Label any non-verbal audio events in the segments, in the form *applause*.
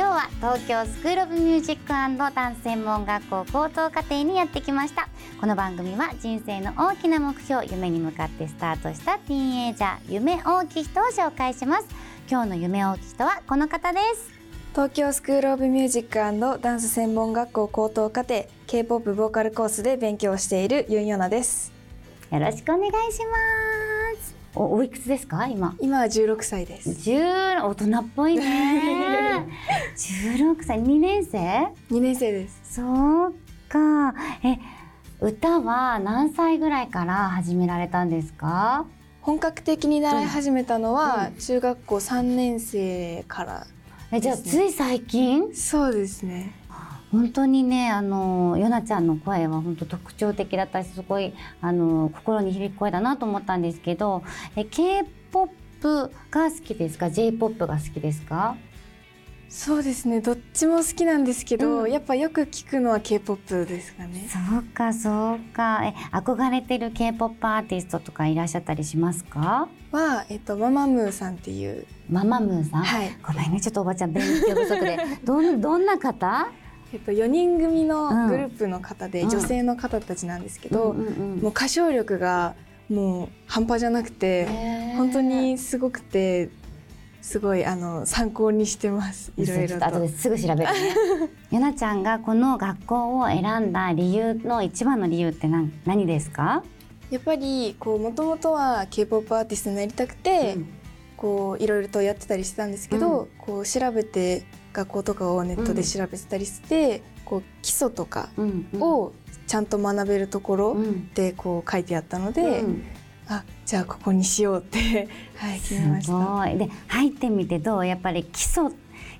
今日は東京スクールオブミュージックダンス専門学校高等課程にやってきました。この番組は人生の大きな目標夢に向かってスタートしたティーンエイジャー夢大きい人を紹介します。今日の夢大きい人はこの方です。東京スクールオブミュージックダンス専門学校高等課程 K-POP ボーカルコースで勉強しているユンヨナです。よろしくお願いしますおおいくつですか？今。今は16歳です。十大人っぽいね。16歳2年生？2年生です。そうか。え歌は何歳ぐらいから始められたんですか？本格的に習い始めたのはうん。中学校3年生からえじゃあつい最近？そうですね本当にねあのヨナちゃんの声は本当特徴的だったしすごいあの心に響く声だなと思ったんですけどえ K-POP が好きですか？J-POP が好きですか？そうですね。どっちも好きなんですけど、うん。やっぱよく聞くのは K-POP ですかね。そうかそうか。え憧れてる K-POP アーティストとかいらっしゃったりしますか？は、えっと、ママムーさんっていう。ママムーさん、はい。ごめんねちょっとおばちゃん勉強不足で。どんどんな方？えっと、4人組のグループの方で、うん。女性の方たちなんですけど、うんうんうんもう歌唱力がもう半端じゃなくて本当にすごくてすごいあの参考にしてます。いろいろと。後ですぐ調べるね。*laughs* ゆなちゃんがこの学校を選んだ理由の一番の理由って何何ですか？やっぱりこうもともとは K-POP アーティストになりたくて、うん。こういろいろとやってたりしてたんですけど、こう調べて学校とかをネットで調べてたりして、こう基礎とかうんうん。をちゃんと学べるところうん。でこう書いてあったので、うん。あじゃあここにしようって *laughs* はい決めましすた。ごい。で入ってみてどう？やっぱり基礎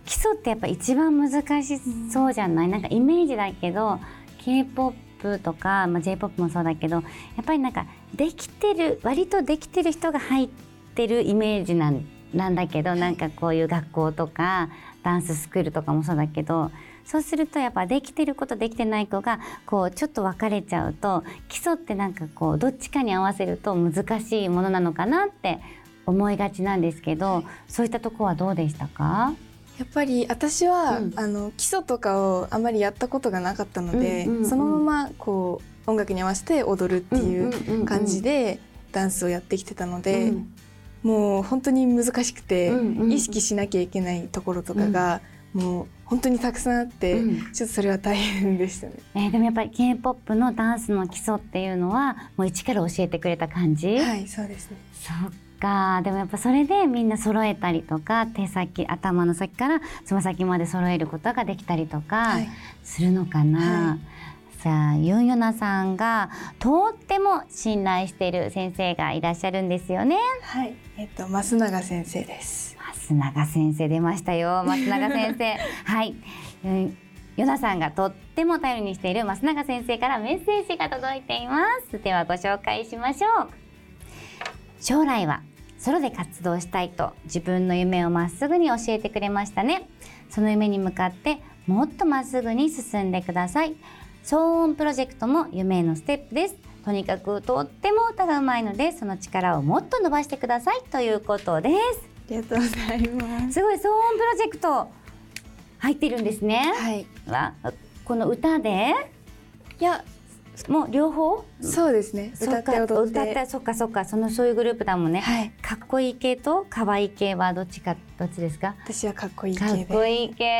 基礎ってやっぱ一番難しそうじゃない、なんかイメージだけど K-POP とか、まあ、J-POP もそうだけどやっぱりなんかできてる割とできてる人が入ってるイメージなんなんだけど、なんかこういう学校とかダンススクールとかもそうだけどそうするとやっぱできてる子とできてない子がこうちょっと分かれちゃうと基礎ってなんかこうどっちかに合わせると難しいものなのかなって思いがちなんですけど、そういったとこはどうでしたか？やっぱり私は、うん。あの基礎とかをあまりやったことがなかったので、うんうんうんそのままこう音楽に合わせて踊るっていう感じでダンスをやってきてたので、うんもう本当に難しくて、うんうん。うん意識しなきゃいけないところとかが、もう本当にたくさんあって、うん。ちょっとそれは大変でしたね。えーでもやっぱり K-POP のダンスの基礎っていうのはもう一から教えてくれた感じ？はい、そうですね。そっか。でもやっぱそれでみんな揃えたりとか手先頭の先からつま先まで揃えることができたりとかはい。するのかな、はいさあユンヨナさんがとっても信頼している先生がいらっしゃるんですよね。はい、えっと増永先生です。増永先生出ましたよ。増永先生。*laughs* はい、うんヨナさんがとっても頼りにしている増永先生からメッセージが届いています。ではご紹介しましょう。将来はソロで活動したいと自分の夢をまっすぐに教えてくれましたね。その夢に向かってもっとまっすぐに進んでください騒音プロジェクトも夢へのステップですとにかくとっても歌がうまいのでその力をもっと伸ばしてくださいということですありがとうございます。すごい騒音プロジェクト入ってるんですね。はい、わこの歌で？いや、もう両方？そうですね。歌って踊って。歌ってそっかそっかそのそういうグループだもんね。はい、かっこいい系と可愛い系はどっちかどっちですか？私はかっこいい系かで。っこいい系。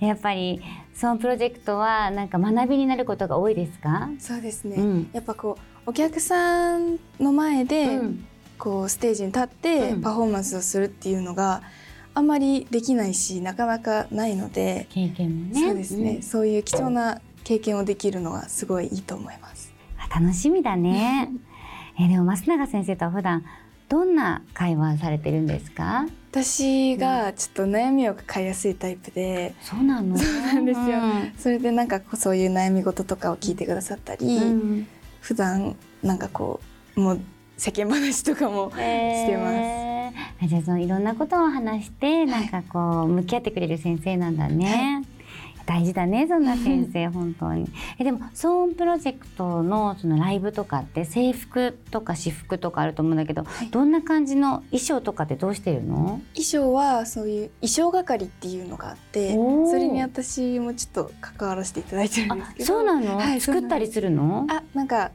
*laughs* やっぱりそのプロジェクトはなんか学びになることが多いですか？そうですね。うんやっぱこうお客さんの前で、うんこうステージに立ってうんパフォーマンスをするっていうのがあんまりできないしなかなかないので、経験もねそうですね、んそういう貴重な経験をできるのはすごいいいと思います。あ楽しみだね。*laughs* えーでも増永先生とは普段どんな会話されてるんですか？私がちょっと悩みを抱えやすいタイプで、そうなの？そうなんですよ。うん。それでなんかこうそういう悩み事とかを聞いてくださったり、うん。普段なんかこうもう世間話とかもしてます。えーあじゃあそのいろんなことを話してなんかこう向き合ってくれる先生なんだね。大事だねそんな先生 *laughs* 本当に。えでも騒音プロジェクトのそのライブとかって制服とか私服とかあると思うんだけど、いどんな感じの衣装とかってどうしてるの？衣装はそういう衣装係っていうのがあってそれに私もちょっと関わらせていただいてるんですあけどそうなの？はい作ったりするの？あなんか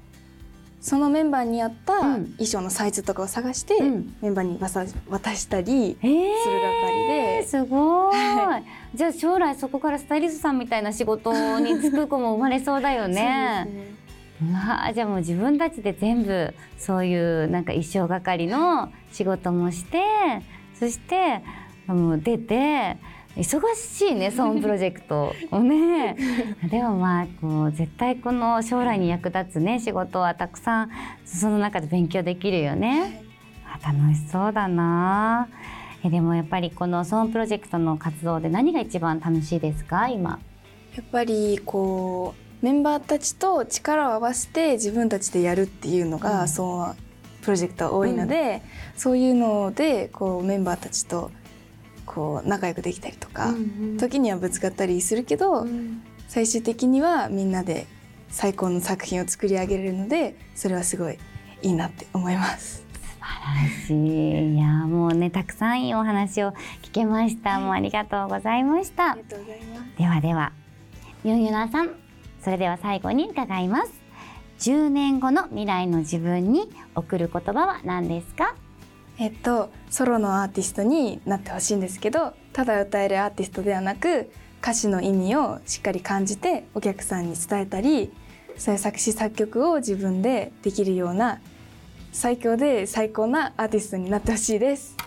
そのメンバーに合ったうん。衣装のサイズとかを探して、うん。メンバーに渡渡したりえーする係で。すごい。じゃあ将来そこからスタイリストさんみたいな仕事に就く子も生まれそうだよね。そうですね。うわあじゃあもう自分たちで全部そういうなんか衣装係の仕事もしてそしてもう出て忙しいね *laughs* ソーンプロジェクト。をねでもまあこう絶対この将来に役立つね仕事はたくさんその中で勉強できるよね。あ楽しそうだな。えでもやっぱりこのソーンプロジェクトの活動で何が一番楽しいですか今？やっぱりこうメンバーたちと力を合わせて自分たちでやるっていうのが、うん。そうプロジェクトは多いので、そういうのでこうメンバーたちとこう仲良くできたりとか、時にはぶつかったりするけど、最終的にはみんなで最高の作品を作り上げれるのでそれはすごいいいなって思います。素晴らしい。いやもうねたくさんいいお話を聞けました。もうありがとうございました。ありがとうございます。ではではユンユナさんそれでは最後に伺います。10年後の未来の自分に送る言葉は何ですか？えっとソロのアーティストになってほしいんですけどただ歌えるアーティストではなく歌詞の意味をしっかり感じてお客さんに伝えたりそういう作詞作曲を自分でできるような最強で最高なアーティストになってほしいです。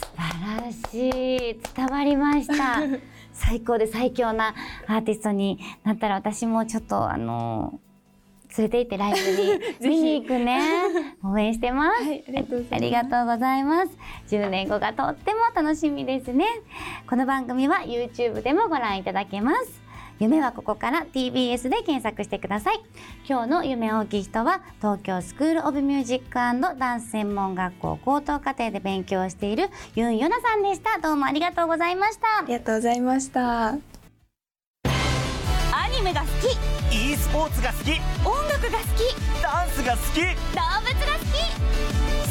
素晴らしい伝わりました *laughs* 最高で最強なアーティストになったら私もちょっとあの連れて行ってライブに *laughs* 見に行くね。応援してます、はいありがとうございます。ありがとうございます。10年後がとっても楽しみですね。この番組は YouTube でもご覧いただけます。夢はここから TBS で検索してください。今日の夢大きい人は東京スクールオブミュージックダンス専門学校高等課程で勉強しているユンヨナさんでした。どうもありがとうございました。ありがとうございました。アニメが好き e スポーツが好き。音楽が好き。ダンスが好き。動物が好き。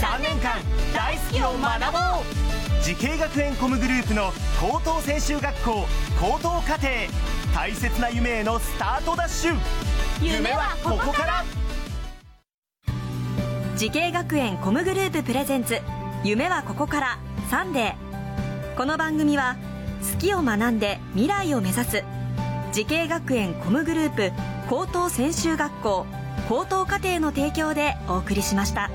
3年間大好きを学ぼう。滋慶学園 COMグループの高等専修学校高等課程。大切な夢へのスタートダッシュ。夢はここから。滋慶学園 COMグループプレゼンツ。夢はここから。サンデー。この番組は好きを学んで未来を目指す。滋慶学園 COMグループ高等専修学校高等課程の提供でお送りしました。